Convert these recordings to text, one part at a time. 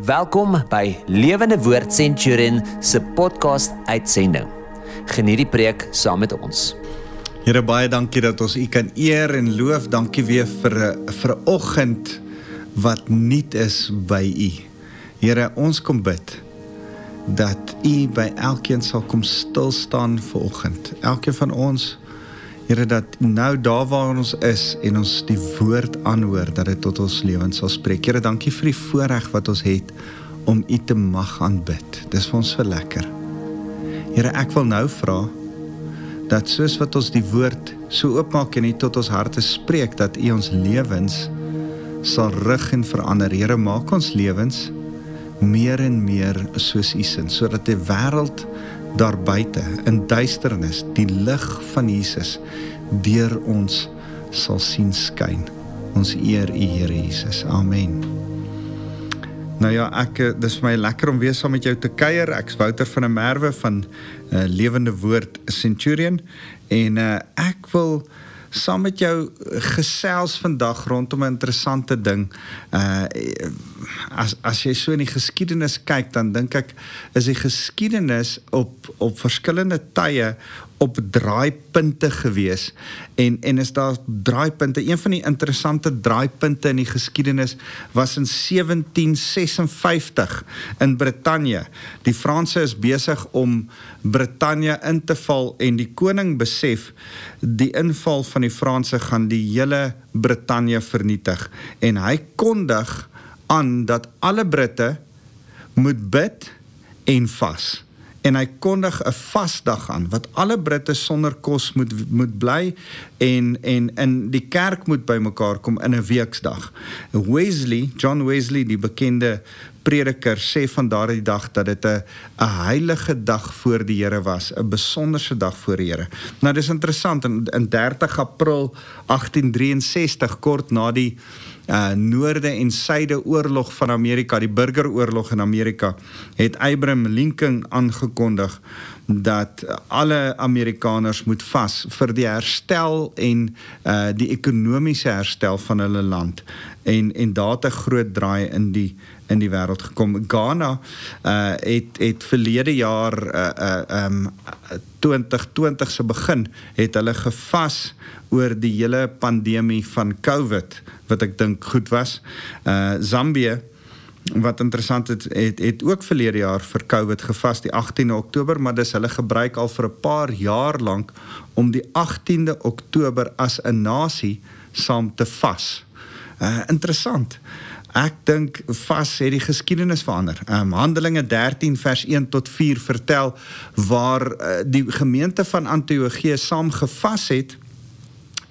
Welkom by Lewende Woord Centurion se podcast uitsending. Geniet die preek saam met ons. Here baie dankie dat ons U kan eer en loof. Dankie weer vir 'n vir 'n oggend wat nuut is by U. Here, ons kom bid dat U by elkeen sal kom stil staan vanoggend. Elkeen van ons Here dat nou daar waar ons is en ons die woord aanhoor dat dit tot ons lewens sal spreek. Here, dankie vir die voorreg wat ons het om U te mag aanbid. Dis vir ons so lekker. Here, ek wil nou vra dat soos wat ons die woord so oopmaak en U tot ons harte spreek dat U ons lewens sal rig en verander. Here, maak ons lewens meer en meer soos U sin sodat die wêreld daar buite in duisternis die lig van Jesus deur ons sal sien skyn. Ons eer U Here Jesus. Amen. Nou ja, ek eh, dis vir my lekker om weer saam met jou te kuier. Ek's Wouter van der Merwe van uh, Lewende Woord Centurion en uh, ek wil saam met jou gesels vandag rondom 'n interessante ding. Uh as as jy so in die geskiedenis kyk, dan dink ek is die geskiedenis op op verskillende tye op draaipunte gewees. En en is daar draaipunte een van die interessante draaipunte in die geskiedenis was in 1756 in Brittanje. Die Franse is besig om Brittanje in te val en die koning besef die inval van die Franse gaan die hele Brittanje vernietig. En hy kondig aan dat alle Britte moet bid en vas en hy kondig 'n vasdag aan wat alle Britte sonder kos moet moet bly en en in die kerk moet bymekaar kom in 'n weeksdag. Wesley, John Wesley, die bekende prediker sê van daardie dag dat dit 'n 'n heilige dag voor die Here was, 'n besonderse dag voor die Here. Nou dis interessant in, in 30 April 1863 kort na die uh noorde en suide oorlog van Amerika, die burgeroorlog in Amerika, het Abraham Lincoln aangekondig dat alle Amerikaners moet vas vir die herstel en uh die ekonomiese herstel van hulle land en en daar 'n groot draai in die in die wêreld gekom. Ghana uh het het verlede jaar uh uh um 2020 se begin het hulle gevas oor die hele pandemie van COVID wat ek dink goed was. Uh Zambië wat interessant het, het het ook verlede jaar vir COVID gevas die 18de Oktober, maar dis hulle gebruik al vir 'n paar jaar lank om die 18de Oktober as 'n nasie saam te vas. Uh interessant. Ek dink vas het die geskiedenis verander. Ehm um, Handelinge 13 vers 1 tot 4 vertel waar uh, die gemeente van Antiochië saam gevas het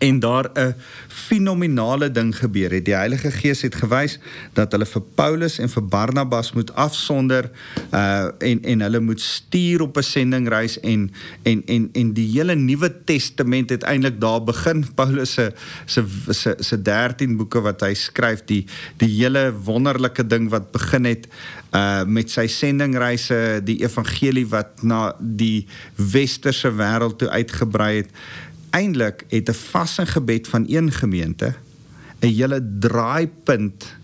en daar 'n fenominale ding gebeur het. Die Heilige Gees het gewys dat hulle vir Paulus en vir Barnabas moet afsonder uh en en hulle moet stuur op 'n sendingreis en en en en die hele Nuwe Testament het eintlik daar begin. Paulus se se se se 13 boeke wat hy skryf, die die hele wonderlike ding wat begin het uh met sy sendingreise, die evangelie wat na die westerse wêreld toe uitgebrei het eintlik het 'n vas en gebed van een gemeente 'n hele draaipunt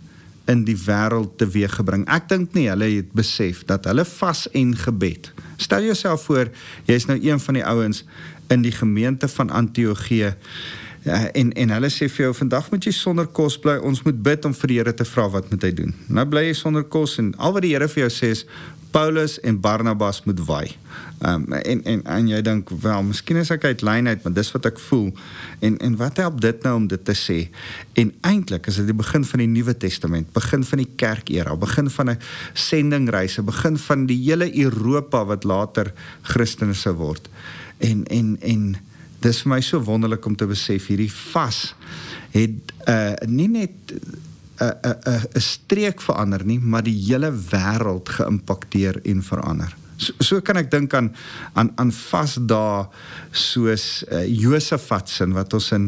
in die wêreld teweeggebring. Ek dink nie hulle het besef dat hulle vas en gebed. Stel jouself voor, jy's nou een van die ouens in die gemeente van Antiochië uh, en en hulle sê vir jou vandag moet jy sonder kos bly. Ons moet bid om vir die Here te vra wat moet hy doen. Nou bly jy sonder kos en al wat die Here vir jou sê is Paulus en Barnabas moet waai. Ehm um, en en en jy dink wel, miskien is ek uit lyn uit, maar dis wat ek voel. En en wat help dit nou om dit te sê? En eintlik is dit die begin van die Nuwe Testament, begin van die kerkera, begin van 'n sendingreise, begin van die hele Europa wat later Christene sou word. En en en dis vir my so wonderlik om te besef hierdie vas het uh nie net 'n 'n 'n streek verander nie, maar die hele wêreld geïmpakteer en verander. So, so kan ek dink aan aan aan vasdae soos uh, Josafat se wat ons in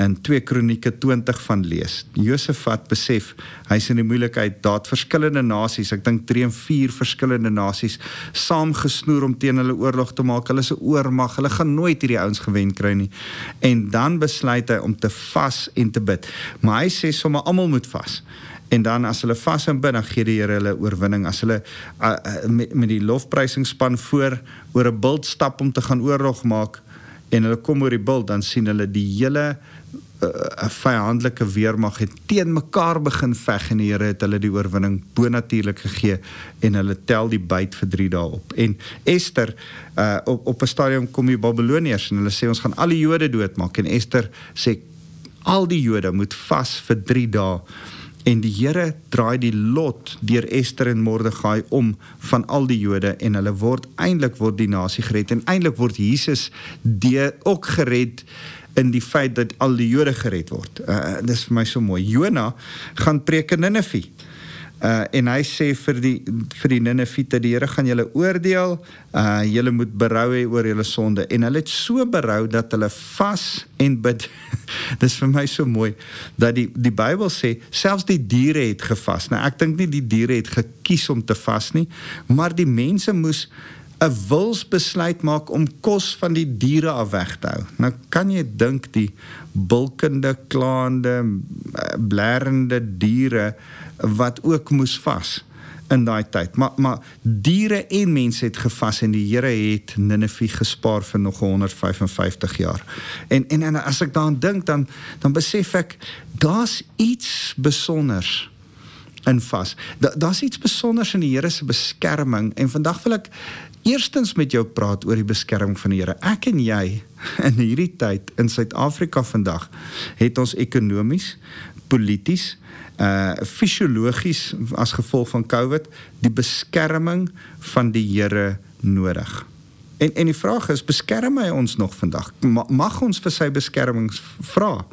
in 2 Kronieke 20 van lees. Josafat besef hy's in die moeilikheid. Daar't verskillende nasies, ek dink 3 en 4 verskillende nasies saamgesnoer om teen hulle oorlog te maak. Hulle is 'n oormag. Hulle gaan nooit hierdie ouens gewen kry nie. En dan besluit hy om te vas en te bid. Maar hy sê sommer almal moet vas En dan as hulle vas en bid, dan gee die Here hulle oorwinning. As hulle uh, uh, met, met die lofprysingspan voor oor 'n bult stap om te gaan oorlog maak en hulle kom oor die bult, dan sien hulle die hele 'n uh, vyandelike weermag het teen mekaar begin veg en die Here het hulle die oorwinning bonatuurlik gegee en hulle tel die byt vir 3 dae op. En Ester uh, op op 'n stadium kom die Babiloniërs en hulle sê ons gaan al die Jode doodmaak en Ester sê al die Jode moet vas vir 3 dae en die Here draai die lot deur Ester en Mordegai om van al die Jode en hulle word eintlik word die nasie gered en eintlik word Jesus die ook gered in die feit dat al die Jode gered word. Uh, dis vir my so mooi. Jona gaan preek in Ninive. Uh en hy sê vir die vir die Ninevite die Here gaan julle oordeel. Uh julle moet berou hê oor julle sonde en hulle het so berou dat hulle vas en bid. Dis vir my so mooi dat die die Bybel sê selfs die diere het gevas. Nou ek dink nie die diere het gekies om te vas nie, maar die mense moes 'n wilsbesluit maak om kos van die diere af weg te hou. Nou kan jy dink die bulkende, klaande, blerrende diere wat ook moes vas in daai tyd. Maar maar diere en mense het gevas en die Here het Ninive gespaar vir nog 155 jaar. En en, en as ek daaraan dink dan dan besef ek daar's iets besonders in vas. Da, daar's iets besonders in die Here se beskerming en vandag wil ek eerstens met jou praat oor die beskerming van die Here. Ek en jy in hierdie tyd in Suid-Afrika vandag het ons ekonomies, polities uh fisiologies as gevolg van COVID die beskerming van die Here nodig. En en die vraag is beskerm hy ons nog vandag? Mag ons vir sy beskerming vra?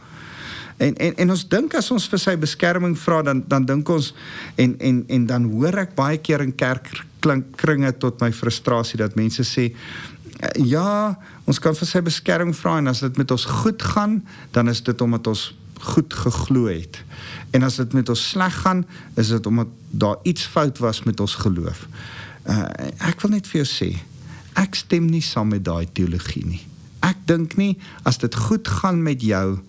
En en en ons dink as ons vir sy beskerming vra dan dan dink ons en en en dan hoor ek baie keer in kerk klink kringe tot my frustrasie dat mense sê ja, ons kan vir sy beskerming vra en as dit met ons goed gaan, dan is dit omdat ons goed geglo het. En as dit met ons sleg gaan, is dit omdat daar iets fout was met ons geloof. Uh ek wil net vir jou sê, ek stem nie saam met daai teologie nie. Ek dink nie as dit goed gaan met jou,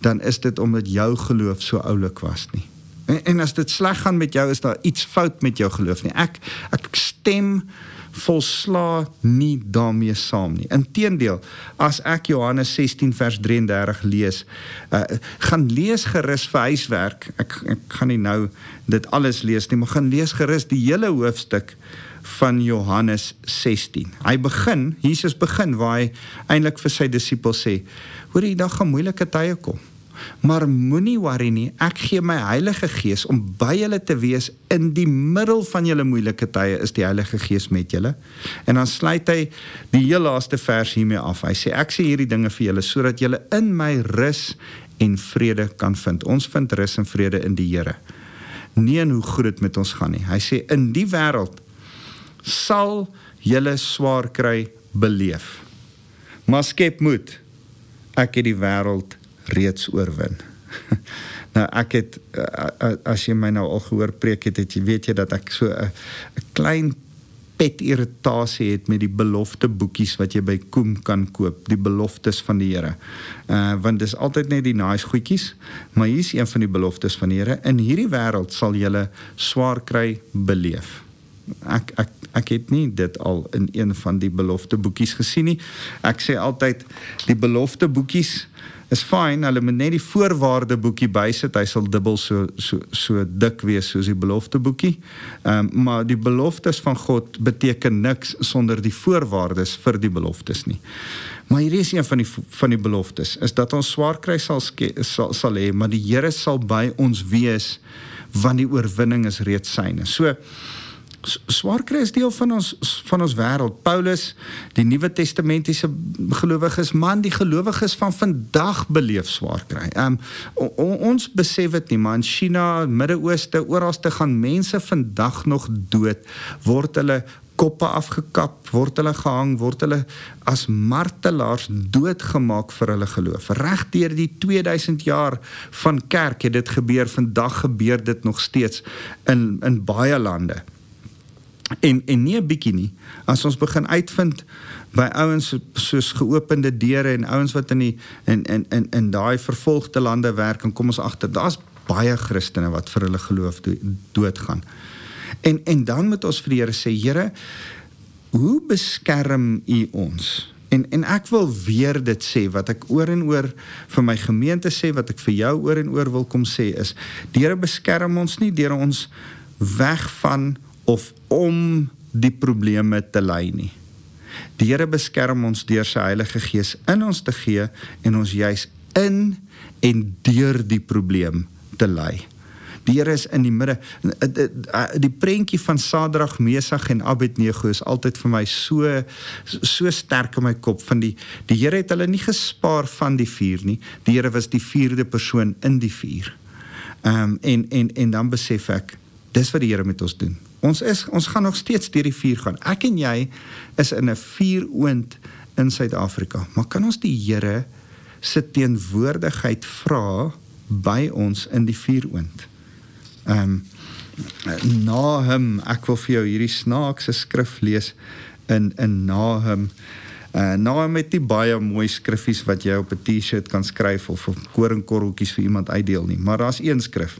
dan is dit omdat jou geloof so oulik was nie. En, en as dit sleg gaan met jou, is daar iets fout met jou geloof nie. Ek ek stem volsla nie daarmee saam nie. Inteendeel, as ek Johannes 16 vers 33 lees, uh, gaan lees gerus vir huiswerk. Ek ek gaan nie nou dit alles lees nie, maar gaan lees gerus die hele hoofstuk van Johannes 16. Hy begin, Jesus begin waar hy eintlik vir sy disippels sê: "Hoor, die dag gaan moeilike tye kom." Maar moenie worry nie, ek gee my Heilige Gees om by julle te wees in die middel van julle moeilike tye is die Heilige Gees met julle. En dan sluit hy die heel laaste vers hiermee af. Hy sê ek sê hierdie dinge vir julle sodat julle in my rus en vrede kan vind. Ons vind rus en vrede in die Here. Nie in hoe goed dit met ons gaan nie. Hy sê in die wêreld sal julle swaar kry beleef. Maar skep moed. Ek het die wêreld reeds oorwin. nou ek het as jy my nou al gehoor preek het, het jy weet jy dat ek so 'n klein pet irritasie het met die belofte boekies wat jy by Koem kan koop, die beloftes van die Here. Uh want dis altyd net die nice goedjies, maar hier's een van die beloftes van die Here. In hierdie wêreld sal jy swaar kry beleef. Ek ek ek het nie dit al in een van die belofte boekies gesien nie. Ek sê altyd die belofte boekies is fyn, hulle moet net die voorwaarde boekie bysit. Hy sal dubbel so so so dik wees soos die belofte boekie. Ehm um, maar die beloftes van God beteken niks sonder die voorwaardes vir die beloftes nie. Maar hier is een van die van die beloftes is dat ons swaar kry sal sal, sal hê, maar die Here sal by ons wees want die oorwinning is reeds syne. So swaar kry is deel van ons van ons wêreld. Paulus, die Nuwe Testamentiese gelowiges, man, die gelowiges van vandag beleef swaar kry. Um ons besef dit nie, maar in China, Midde-Ooste, oral te gaan mense vandag nog dood, word hulle koppe afgekap, word hulle gehang, word hulle as martelaars doodgemaak vir hulle geloof. Reg deur die 2000 jaar van kerk het dit gebeur, vandag gebeur dit nog steeds in in baie lande en en nie 'n bietjie nie as ons begin uitvind by ouens soos geopende deure en ouens wat in die in in in in daai vervolgde lande werk en kom ons agter daar's baie Christene wat vir hulle geloof do doodgaan. En en dan moet ons vir die Here sê, Here, hoe beskerm U ons? En en ek wil weer dit sê wat ek oor en oor vir my gemeente sê wat ek vir jou oor en oor wil kom sê is die Here beskerm ons nie deur ons weg van of om die probleme te lei nie. Die Here beskerm ons deur sy Heilige Gees in ons te gee en ons juis in en deur die probleem te lei. Die Here is in die midde. Die prentjie van Sadrag, Mesach en Abednego is altyd vir my so so sterk in my kop van die die Here het hulle nie gespaar van die vuur nie. Die Here was die vierde persoon in die vuur. Ehm um, en en en dan besef ek dis wat die Here met ons doen. Ons is ons gaan nog steeds deur die vuur gaan. Ek en jy is in 'n vuuroond in Suid-Afrika. Maar kan ons die Here se teenwoordigheid vra by ons in die vuuroond? Ehm um, Nahum, ek wil vir jou hierdie snaakse skrif lees in in Nahum. Uh Nahum het nie baie mooi skriffies wat jy op 'n T-shirt kan skryf of op koringkorreltjies vir iemand uitdeel nie, maar daar's een skrif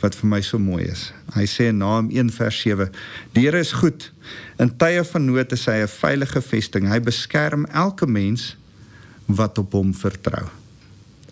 wat vir my so mooi is. Hy sê in Naam 1 vers 7: Die Here is goed. In tye van nood is hy 'n veilige vesting. Hy beskerm elke mens wat op hom vertrou.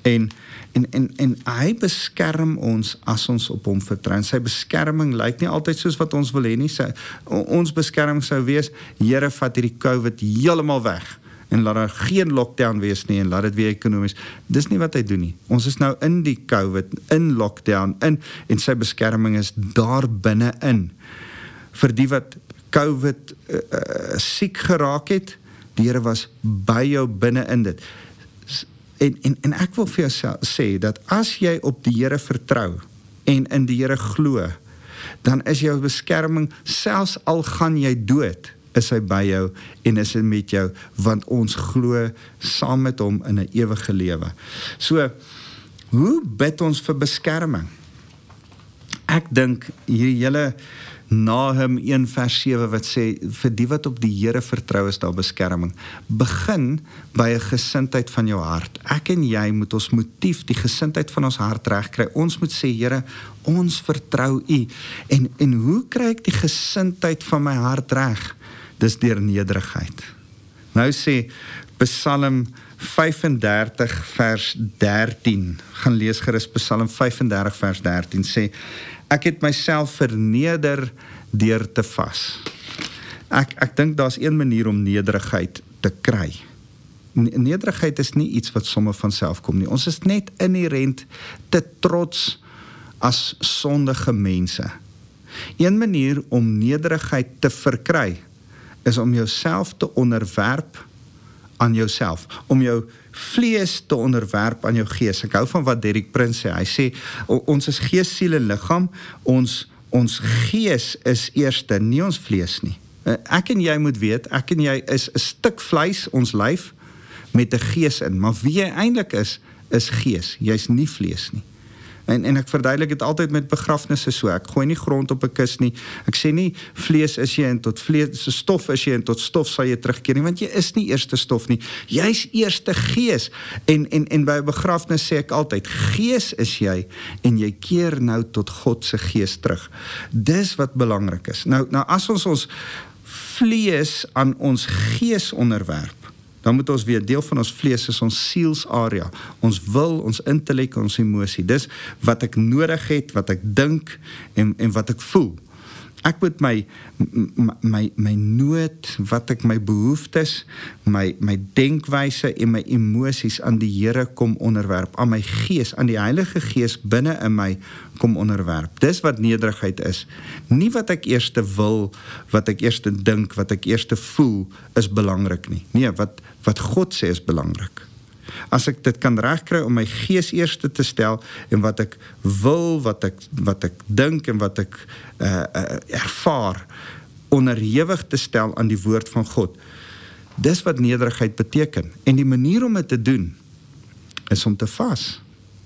En en en en hy beskerm ons as ons op hom vertrou. Sy beskerming lyk nie altyd soos wat ons wil hê nie. Sy ons beskerming sou wees: Here, vat hierdie COVID heeltemal weg en laat daar geen lockdown wees nie en laat dit weer ekonomies. Dis nie wat hy doen nie. Ons is nou in die COVID in lockdown in en sy beskerming is daar binne in. Vir die wat COVID uh, uh, siek geraak het, die Here was by jou binne in dit. En en en ek wil vir jou sê dat as jy op die Here vertrou en in die Here glo, dan is jou beskerming selfs al gaan jy dood is hy by jou en is hy met jou want ons glo saam met hom in 'n ewige lewe. So hoe bid ons vir beskerming? Ek dink hierdie hele Nahum 1 vers 7 wat sê vir die wat op die Here vertrou is daar beskerming. Begin by 'n gesindheid van jou hart. Ek en jy moet ons motief, die gesindheid van ons hart regkry. Ons moet sê Here, ons vertrou U. En en hoe kry ek die gesindheid van my hart reg? Dis deur nederigheid. Nou sê Psalm 35 vers 13. Gaan lees gerus Psalm 35 vers 13 sê ek het myself verneder deur te vas. Ek ek dink daar's een manier om nederigheid te kry. Nederigheid is nie iets wat sommer van self kom nie. Ons is net inherënt te trots as sondige mense. Een manier om nederigheid te verkry is om jouself te onderwerp aan jouself, om jou vlees te onderwerp aan jou gees. Ek hou van wat Derek Prince sê. Hy sê ons is gees, siel en liggaam. Ons ons gees is eerste, nie ons vlees nie. Eh, ek en jy moet weet, ek en jy is 'n stuk vleis, ons lyf met 'n gees in, maar wie jy eintlik is, is gees. Jy's nie vlees nie. En en ek verduidelik dit altyd met begrafnisse so. Ek gooi nie grond op 'n kus nie. Ek sê nie vlees is jy en tot vlees se stof is jy en tot stof sal jy terugkeer nie, want jy is nie eerste stof nie. Jy's eerste gees. En en en by 'n begrafnis sê ek altyd gees is jy en jy keer nou tot God se gees terug. Dis wat belangrik is. Nou nou as ons ons vlees aan ons gees onderwerp dan moet ons weet deel van ons vlees is ons sielsarea. Ons wil, ons intellek, ons emosie. Dis wat ek nodig het, wat ek dink en en wat ek voel ek moet my my my nood wat ek my behoeftes my my denkwyse en my emosies aan die Here kom onderwerp. Aan my gees aan die Heilige Gees binne in my kom onderwerp. Dis wat nederigheid is. Nie wat ek eers wil wat ek eers dink wat ek eers voel is belangrik nie. Nee wat wat God sê is belangrik as ek dit kan regkry om my gees eerste te stel en wat ek wil, wat ek wat ek dink en wat ek uh, uh, ervaar onderhewig te stel aan die woord van God. Dis wat nederigheid beteken en die manier om dit te doen is om te vas.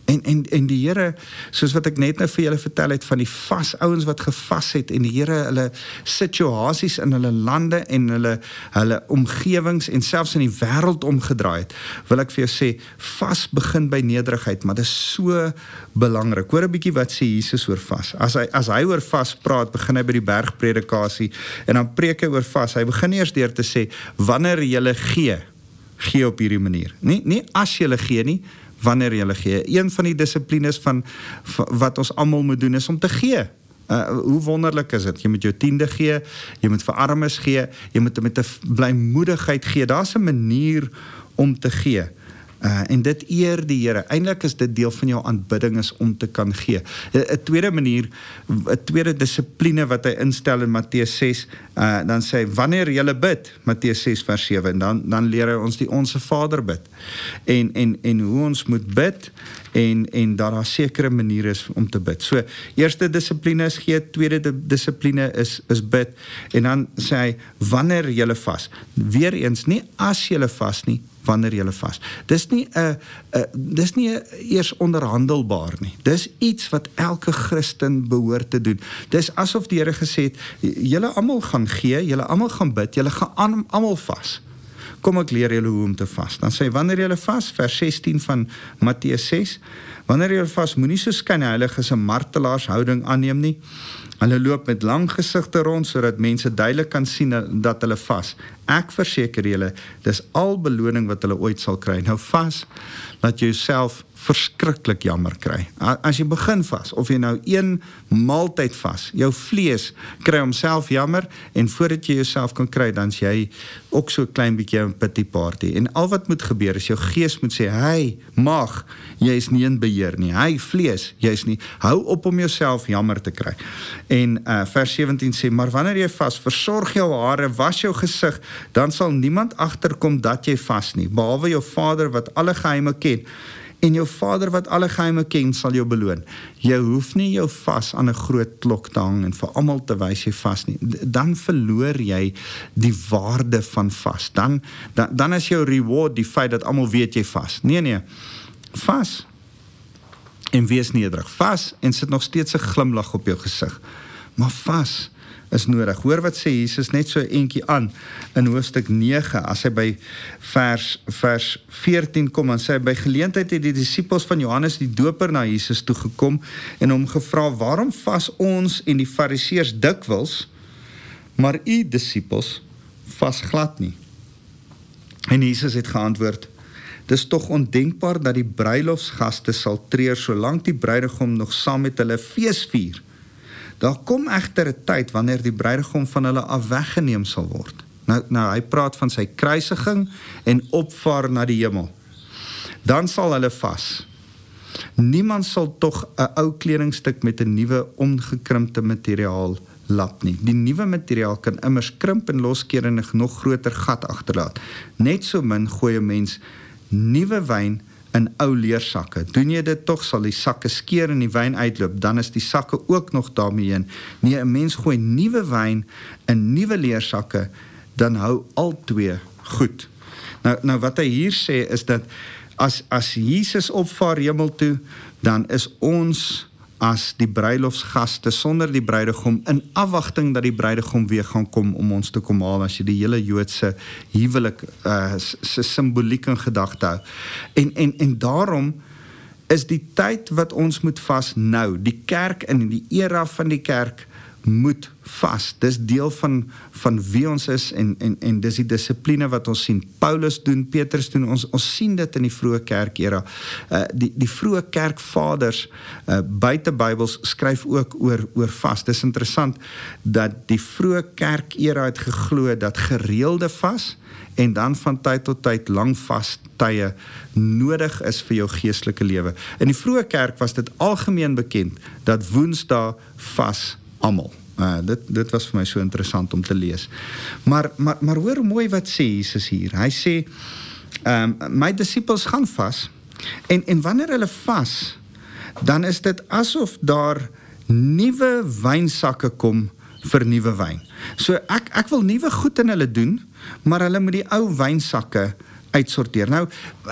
En en en die Here, soos wat ek net nou vir julle vertel het van die vas ouens wat gevas het en die Here hulle situasies in hulle lande en hulle hulle omgewings en selfs in die wêreld omgedraai het. Wil ek vir jou sê, vas begin by nederigheid, maar dit is so belangrik. Hoor 'n bietjie wat sê Jesus oor vas. As hy as hy oor vas praat, begin hy by die bergpredikasie en dan preek hy oor vas. Hy begin eers deur te sê wanneer jy gee, gee op hierdie manier. Nie nie as jy gee nie, wanneer jy gee. Een van die dissiplines van, van wat ons almal moet doen is om te gee. Uh, hoe wonderlik is dit? Jy moet jou tiende gee, jy moet vir armes gee, jy moet met 'n blymoedigheid gee. Daar's 'n manier om te gee. Uh, en dit eer die Here. Eintlik is dit deel van jou aanbidding is om te kan gee. 'n Tweede manier, 'n tweede dissipline wat hy instel in Matteus 6, uh, dan sê hy wanneer jy bid, Matteus 6 vers 7 en dan dan leer hy ons die onsse Vader bid. En en en hoe ons moet bid en en dat daar sekere maniere is om te bid. So, eerste dissipline is gee, tweede dissipline is is bid en dan sê hy wanneer jy vas. Weereens nie as jy vas nie, wanneer jy vas. Dis nie 'n dis nie a, eers onderhandelbaar nie. Dis iets wat elke Christen behoort te doen. Dis asof die Here gesê het, julle almal gaan gee, julle almal gaan bid, julle gaan almal vas. Kom ek leer julle hoe om te vas. Dan sê wanneer jy vas, vers 16 van Matteus 6, wanneer jy vas, moenie so skyn heilig as 'n martelaarshouding aanneem nie. Hulle loop met lang gesigte rond sodat mense duidelik kan sien dat hulle vas. Ek verseker julle, dis al beloning wat hulle ooit sal kry. Nou vas, laat jy jouself verskriklik jammer kry. As jy begin vas of jy nou een maaltyd vas, jou vlees kry homself jammer en voordat jy jouself kan kry, dan's jy ook so klein bietjie 'n pity party. En al wat moet gebeur is jou gees moet sê, "Hey, mag, jy is nie in beheer nie. Hey, vlees, jy's nie. Hou op om jouself jammer te kry." En uh vers 17 sê, "Maar wanneer jy vas, versorg jou hare, was jou gesig, dan sal niemand agterkom dat jy vas nie, behalwe jou Vader wat alle geheime ken." En jou Vader wat alle geheime ken, sal jou beloon. Jy hoef nie jou vas aan 'n groot klok te hang en vir almal te wys jy vas nie. Dan verloor jy die waarde van vas. Dan dan, dan is jou reward die feit dat almal weet jy vas. Nee nee. Vas en wees nederig. Vas en sit nog steeds 'n glimlag op jou gesig. Maar vas is nodig. Hoor wat sê Jesus net so eentjie aan in hoofstuk 9 as hy by vers vers 14 kom en sê by geleentheid het die disippels van Johannes die Doper na Jesus toe gekom en hom gevra waarom vas ons en die fariseërs dikwels maar u disippels vas glad nie. En Jesus het geantwoord Dis tog ondenkbaar dat die bruilofsgaste sal treur solank die bruidegom nog saam met hulle fees vier. Daar kom egter 'n tyd wanneer die bruidegom van hulle af weggeneem sal word. Nou nou hy praat van sy kruisiging en opvaar na die hemel. Dan sal hulle vas. Niemand sal tog 'n ou kledingstuk met 'n nuwe ongekrimpte materiaal lap nie. Die nuwe materiaal kan immers krimp en loskeer en 'n nog groter gat agterlaat. Net so min gooi 'n mens nuwe wyn in ou leersakke. Doen jy dit tog sal die sakke skeer en die wyn uitloop, dan is die sakke ook nog daarmee heen. Nee, 'n mens gooi nuwe wyn in nuwe leersakke, dan hou al twee goed. Nou nou wat hy hier sê is dat as as Jesus opvaar hemel toe, dan is ons as die bruilofsgaste sonder die bruidegom in afwagting dat die bruidegom weer gaan kom om ons te kom haal as jy die hele Joodse huwelik uh, se simboliek in gedagte hou. En en en daarom is die tyd wat ons moet vas nou, die kerk in die era van die kerk moet vas. Dis deel van van wie ons is en en en dis die dissipline wat ons sien. Paulus doen, Petrus doen. Ons ons sien dit in die vroeë kerk era. Uh die die vroeë kerkvaders uh buite Bybels skryf ook oor oor vas. Dis interessant dat die vroeë kerk era het geglo dat gereelde vas en dan van tyd tot tyd lang vas tye nodig is vir jou geestelike lewe. In die vroeë kerk was dit algemeen bekend dat Woensdae vas almal. Uh, dit dit was vir my so interessant om te lees. Maar maar maar hoor mooi wat sê Jesus hier. Hy sê ehm um, my disippels gaan vas en en wanneer hulle vas dan is dit asof daar nuwe wynsakke kom vir nuwe wyn. So ek ek wil nuwe goed in hulle doen, maar hulle moet die ou wynsakke uitsorteer. Nou,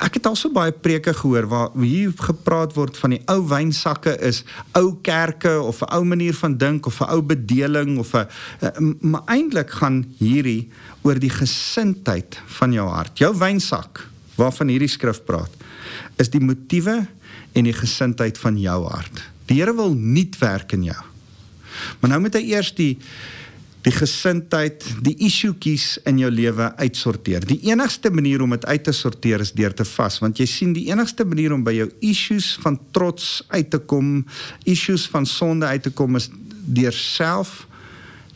ek het al so baie preke gehoor waar hier gepraat word van die ou wynsakke is ou kerke of 'n ou manier van dink of 'n ou bedeling of 'n eh, maar eintlik gaan hierdie oor die gesindheid van jou hart. Jou wynsak waarvan hierdie skrif praat, is die motiewe en die gesindheid van jou hart. Die Here wil nuut werk in jou. Maar nou moet hy eers die die gesindheid, die issuetjies in jou lewe uitsorteer. Die enigste manier om dit uit te sorteer is deur te vas, want jy sien die enigste manier om by jou issues van trots uit te kom, issues van sonde uit te kom is deur self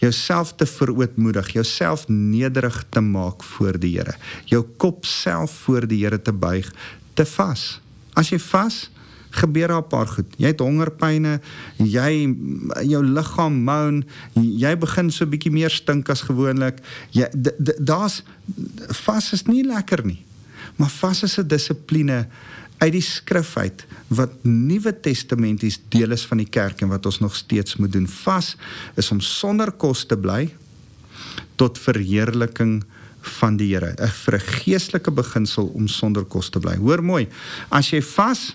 jouself te verootmoedig, jouself nederig te maak voor die Here. Jou kop self voor die Here te buig, te vas. As jy vas, gebeur daar 'n paar goed. Jy het hongerpyne, jy jou liggaam moan, jy begin so 'n bietjie meer stink as gewoonlik. Jy daar's vas is nie lekker nie. Maar vas is 'n dissipline uit die skrif uit wat Nuwe Testamenties deel is van die kerk en wat ons nog steeds moet doen. Vas is om sonder kos te bly tot verheerliking van die Here. 'n vir 'n geestelike beginsel om sonder kos te bly. Hoor mooi. As jy vas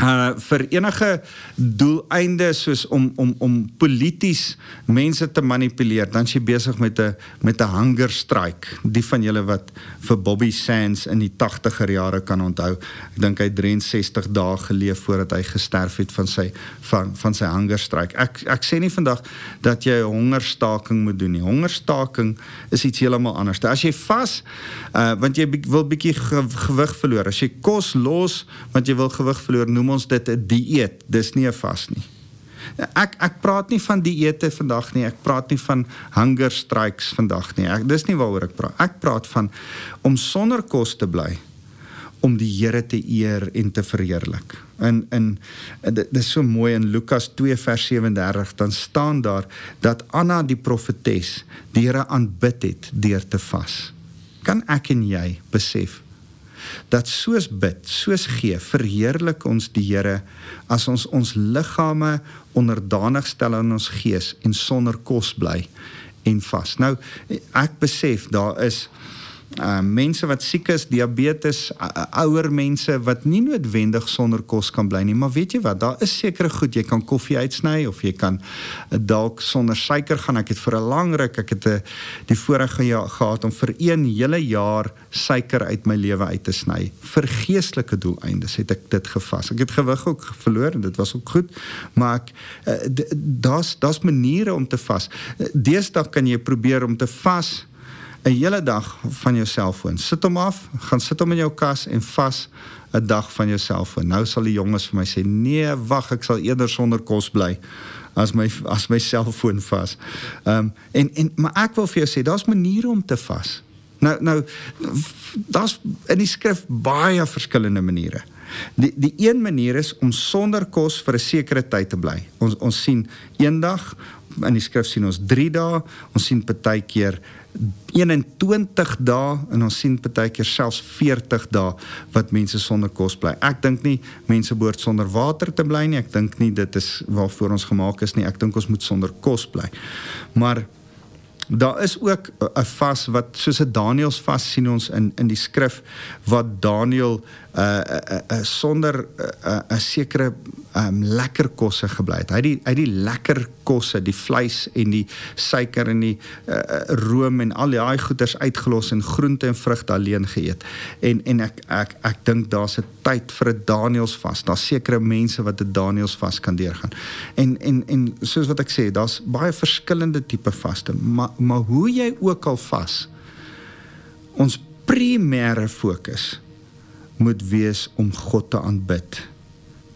uh vir enige doeleinde soos om om om polities mense te manipuleer dan jy besig met 'n met 'n hunger strike. Die van julle wat vir Bobby Sands in die 80er jare kan onthou. Ek dink hy 63 dae geleef voordat hy gesterf het van sy van van sy hunger strike. Ek ek sê nie vandag dat jy 'n hongerstaking moet doen nie. Hongerstaking is iets heeltemal anders. As jy vas uh want jy wil bietjie gewig verloor. As jy kos los want jy wil gewig verloor noem ons dit 'n dieet. Dis nie 'n vas nie. Ek ek praat nie van dieete vandag nie. Ek praat nie van hunger strikes vandag nie. Ek dis nie waaroor ek praat. Ek praat van om sonder kos te bly om die Here te eer en te verheerlik. In in dit is so mooi in Lukas 2 vers 37 dan staan daar dat Anna die profetes die Here aanbid het deur te vas. Kan ek en jy besef dat soos bid, soos gee, verheerlik ons die Here as ons ons liggame onderdanig stel aan ons gees en sonder kos bly en vas. Nou ek besef daar is uh mense wat siek is, diabetes, uh, ouer mense wat nie noodwendig sonder kos kan bly nie, maar weet jy wat, daar is sekere goed, jy kan koffie uitsny of jy kan uh, dalk sonder suiker gaan. Ek het vir 'n lang ruk, ek het 'n uh, die voorreg ge gehad om vir 1 hele jaar suiker uit my lewe uit te sny vir geestelike doeleindes het ek dit gevas. Ek het gewig ook verloor en dit was ook goed, maar ek uh, daar's daar's maniere om te vas. Deesdae kan jy probeer om te vas 'n hele dag van jou selfoon. Sit hom af, gaan sit hom in jou kas en vas 'n dag van jou selfoon. Nou sal die jonges vir my sê: "Nee, wag, ek sal eerder sonder kos bly as my as my selfoon vas." Ehm um, en en maar ek wil vir jou sê, daar's maniere om te vas. Nou nou daar's in die skrif baie verskillende maniere. Die die een manier is om sonder kos vir 'n sekere tyd te bly. Ons ons sien eendag in die skrif sien ons 3 dae, ons sien partykeer 21 dae en ons sien partykeer selfs 40 dae wat mense sonder kos bly. Ek dink nie mense behoort sonder water te bly nie. Ek dink nie dit is waarvoor ons gemaak is nie. Ek dink ons moet sonder kos bly. Maar daar is ook 'n vas wat soos 'n Daniels vas sien ons in in die skrif wat Daniel uh uh, uh sonder 'n uh, uh, sekere um lekker kosse gebly het. Hy het die hy het die lekker kosse, die vleis en die suiker en die uh, room en al daai goeders uitgelos en groente en vrugte alleen geëet. En en ek ek ek dink daar's 'n tyd vir 'n Daniels vas. Daar's sekere mense wat 'n Daniels vas kan deurgaan. En en en soos wat ek sê, daar's baie verskillende tipe vaste, maar maar hoe jy ook al vas, ons primêre fokus moet wees om God te aanbid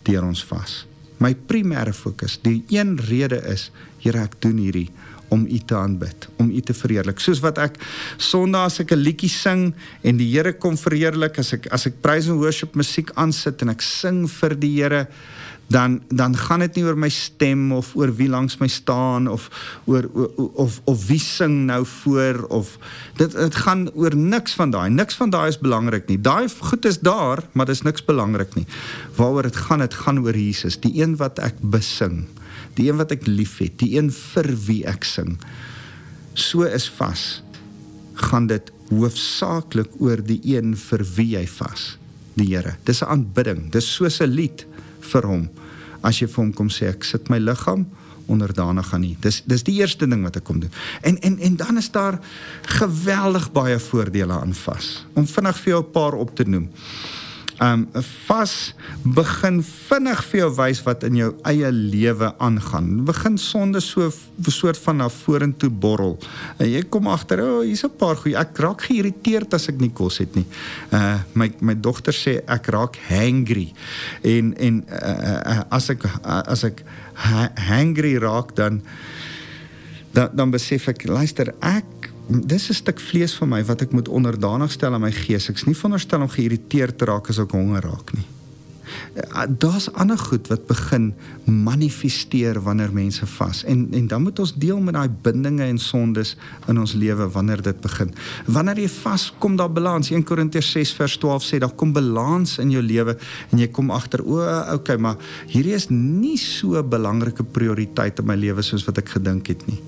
deur ons vas. My primêre fokus, die een rede is, Here, ek doen hierdie om U te aanbid, om U te verheerlik. Soos wat ek Sondag as ek 'n liedjie sing en die Here kom verheerlik, as ek as ek praise and worship musiek aansit en ek sing vir die Here, dan dan gaan dit nie oor my stem of oor wie langs my staan of oor of of wie sing nou voor of dit dit gaan oor niks van daai niks van daai is belangrik nie daai goed is daar maar dis niks belangrik nie waaroor dit gaan dit gaan oor Jesus die een wat ek besing die een wat ek liefhet die een vir wie ek sing so is vas gaan dit hoofsaaklik oor die een vir wie jy vas, die Here. Dis 'n aanbidding. Dis soos 'n lied vir hom. As jy vir hom kom sê ek sit my liggaam onderdanig aan nie. Dis dis die eerste ding wat ek kom doen. En en en dan is daar geweldig baie voordele aan vas. Om vinnig vir jou 'n paar op te noem um vas begin vinnig vir jou wys wat in jou eie lewe aangaan. Begin sonde so 'n soort van na vorentoe borrel. En jy kom agter, o, oh, hier's 'n paar goeie. Ek raak geïrriteerd as ek nie kos het nie. Uh my my dogter sê ek raak hangry. En en uh, uh, as ek uh, as ek ha hangry raak dan dan dan besef ek, luister, ek dis 'n stuk vlees vir my wat ek moet onderdanig stel aan my gees. Ek's nie veronderstel om geïrriteerd te raak as ek honger raak nie. Eh, daar's ander goed wat begin manifesteer wanneer mense vas en en dan moet ons deel met daai bindinge en sondes in ons lewe wanneer dit begin. Wanneer jy vas kom daar balans. 1 Korintiërs 6 vers 12 sê daar kom balans in jou lewe en jy kom agter o, okay, maar hierdie is nie so 'n belangrike prioriteit in my lewe soos wat ek gedink het nie.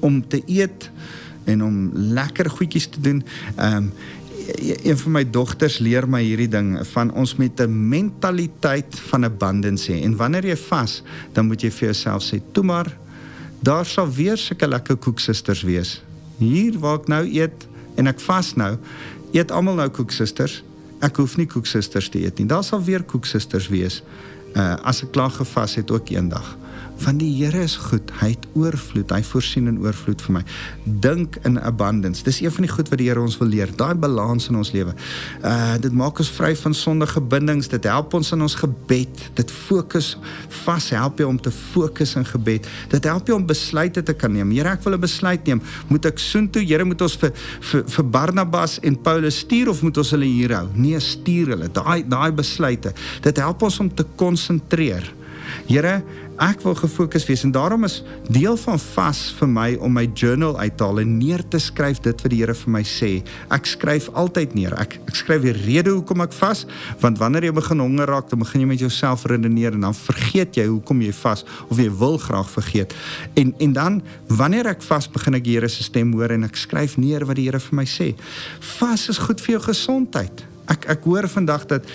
Om te eet en om lekker goedjies te doen. Ehm um, een van my dogters leer my hierdie ding van ons met 'n mentaliteit van abundance en wanneer jy vas, dan moet jy vir jouself sê, "Toe maar, daar sal weer sulke lekker koeksusters wees. Hier waar ek nou eet en ek vas nou, eet almal nou koeksusters. Ek hoef nie koeksusters te eet nie. Daar sal weer koeksusters wees." Uh as ek klaar gevas het ook eendag want die Here is goed. Hy het oorvloed. Hy voorsien in oorvloed vir my. Dink in abundance. Dis een van die goed wat die Here ons wil leer. Daai balans in ons lewe. Uh dit maak ons vry van sondige bindings. Dit help ons in ons gebed. Dit fokus vas. Help jou om te fokus in gebed. Dit help jou om besluite te kan neem. Here, ek wil 'n besluit neem. Moet ek soontoe? Here, moet ons vir vir, vir Barnabas en Paulus stuur of moet ons hulle hier hou? Nee, stuur hulle. Daai daai besluite. Dit help ons om te konsentreer. Here, ek wil gefokus wees en daarom is deel van vas vir my om my journal uit te haal en neer te skryf dit wat die Here vir my sê. Ek skryf altyd neer. Ek ek skryf die rede hoekom ek vas, want wanneer jy begin honger raak, dan begin jy met jouself redeneer en dan vergeet jy hoekom jy vas of jy wil graag vergeet. En en dan wanneer ek vas, begin ek die Here se stem hoor en ek skryf neer wat die Here vir my sê. Vas is goed vir jou gesondheid. Ek ek hoor vandag dat,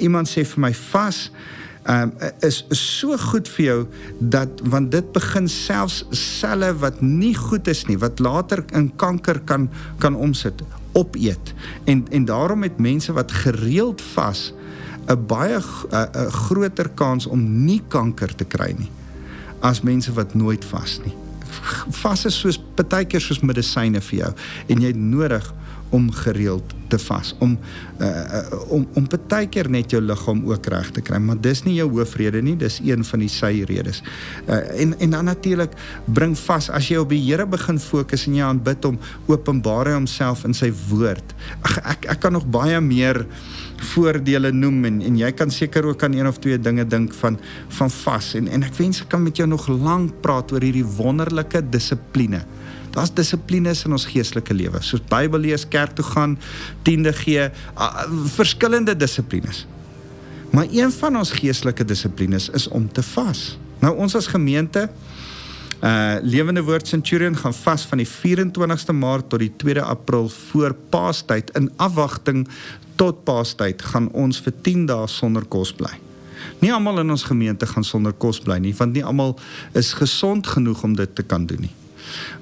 iemand sê vir my vas um, is, so goed vir jou dat want dit begin selfs selle wat nie goed is nie wat later in kanker kan kan omsit opeet. En en daarom het mense wat gereeld vas 'n baie 'n groter kans om nie kanker te kry nie as mense wat nooit vas nie. Vas is soos partykeer soos medisyne vir jou en jy het nodig om gereeld te vas om uh, uh, om om baie keer net jou liggaam ook reg te kry maar dis nie jou hoofrede nie dis een van die sy redes uh, en en dan natuurlik bring vas as jy op die Here begin fokus en jy aanbid hom openbaar hy homself in sy woord. Ach, ek ek kan nog baie meer voordele noem en en jy kan seker ook aan een of twee dinge dink van van vas. En en ek wens ek kan met jou nog lank praat oor hierdie wonderlike dissipline Daar's dissiplines in ons geestelike lewe, soos Bybel lees, kerk toe gaan, tiende gee, verskillende dissiplines. Maar een van ons geestelike dissiplines is om te vas. Nou ons as gemeente uh Lewende Woord Centurion gaan vas van die 24ste Maart tot die 2de April voor Paastyd in afwagting tot Paastyd gaan ons vir 10 dae sonder kos bly. Nie almal in ons gemeente gaan sonder kos bly nie, want nie almal is gesond genoeg om dit te kan doen nie.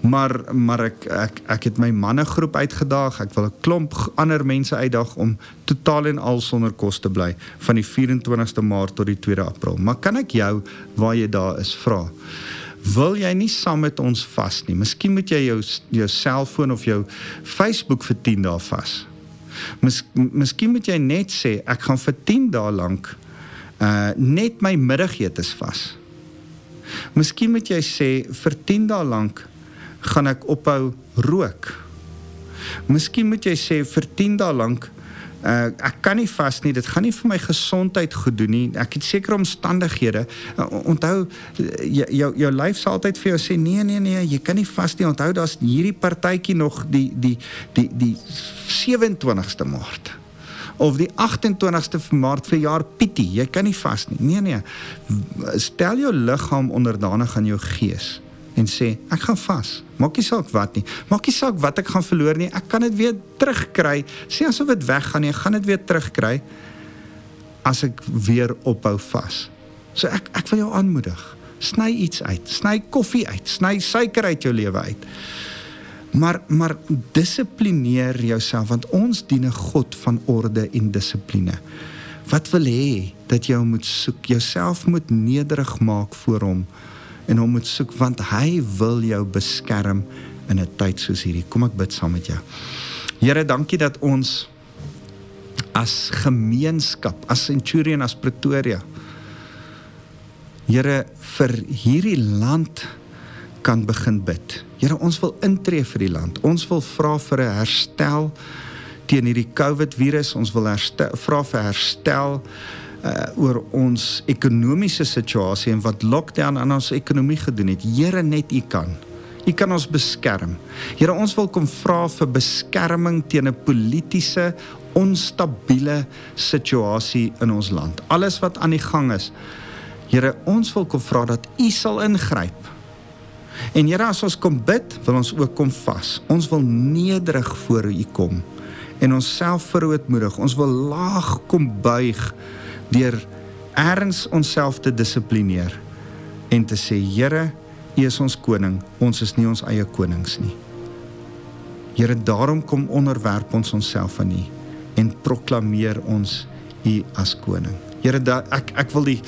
Maar maar ek ek ek het my mannegroep uitgedaag. Ek wil 'n klomp ander mense uitdaag om totaal en al sonder kos te bly van die 24ste Maart tot die 2de April. Maar kan ek jou waar jy daar is vra? Wil jy nie saam met ons vas nie? Miskien moet jy jou jou selfoon of jou Facebook vir 10 dae vas. Mis, miskien moet jy net sê ek gaan vir 10 dae lank uh net my middagete vas. Miskien moet jy sê vir 10 dae lank gaan ek ophou rook. Miskien moet jy sê vir 10 dae lank uh, ek kan nie vas nie. Dit gaan nie vir my gesondheid goed doen nie. Ek het sekere omstandighede. Uh, onthou jou jou, jou lyf sal altyd vir jou sê nee nee nee, jy kan nie vas nie. Onthou daar's hierdie partytjie nog die die die die 27ste Maart of die 28ste Maart vir jaar Pietie, jy kan nie vas nie. Nee nee. Stel jou liggaam onderdanig aan jou gees en sê ek gaan vas. Maak nie saak wat nie. Maak nie saak wat ek gaan verloor nie. Ek kan dit weer terugkry. Sê asof dit weggaan nie, ek gaan dit weer terugkry as ek weer ophou vas. So ek ek wil jou aanmoedig. Sny iets uit. Sny koffie uit. Sny suiker uit jou lewe uit. Maar maar dissiplineer jouself want ons dien 'n God van orde en dissipline. Wat wil hê dat jy moet soek, jouself moet nederig maak voor hom en hom moet soek want hy wil jou beskerm in 'n tyd soos hierdie. Kom ek bid saam met jou. Here, dankie dat ons as gemeenskap, as Centurion, as Pretoria Here vir hierdie land kan begin bid. Here, ons wil intree vir die land. Ons wil vra vir 'n herstel teen hierdie COVID virus. Ons wil herstel, vra vir herstel uh oor ons ekonomiese situasie en wat lockdown aan ons ekonomie gedoen het. Here, net U kan. U kan ons beskerm. Here, ons wil kom vra vir beskerming teen 'n politieke onstabiele situasie in ons land. Alles wat aan die gang is. Here, ons wil kom vra dat U sal ingryp. En Here, as ons kom bid, wil ons ook kom vas. Ons wil nederig voor U kom en onsself verootmoedig. Ons wil laag kom buig deur erns onsself te dissiplineer en te sê, Here, U is ons koning. Ons is nie ons eie konings nie. Here, daarom kom onderwerp ons onsself aan U en proklameer ons U as koning. Here, ek ek wil die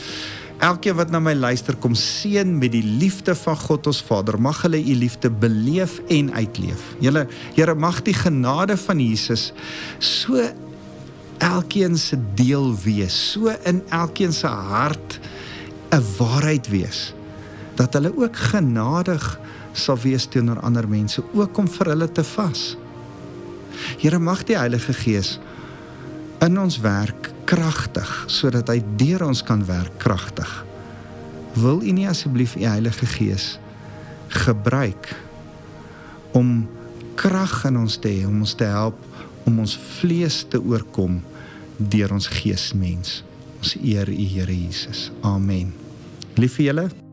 Elkeen wat na my luister kom seën met die liefde van God ons Vader. Mag hulle u liefde beleef en uitleef. Julle Here mag die genade van Jesus so elkeen se deel wees, so in elkeen se hart 'n waarheid wees dat hulle ook genadig sal wees teenoor ander mense, ook om vir hulle te vas. Here mag die Heilige Gees in ons werk kragtig sodat hy deur ons kan werk kragtig. Wil U nie asseblief U Heilige Gees gebruik om krag in ons te hê om ons te help om ons vlees te oorkom deur ons gees mens. Ons eer U Here Jesus. Amen. Lief vir julle.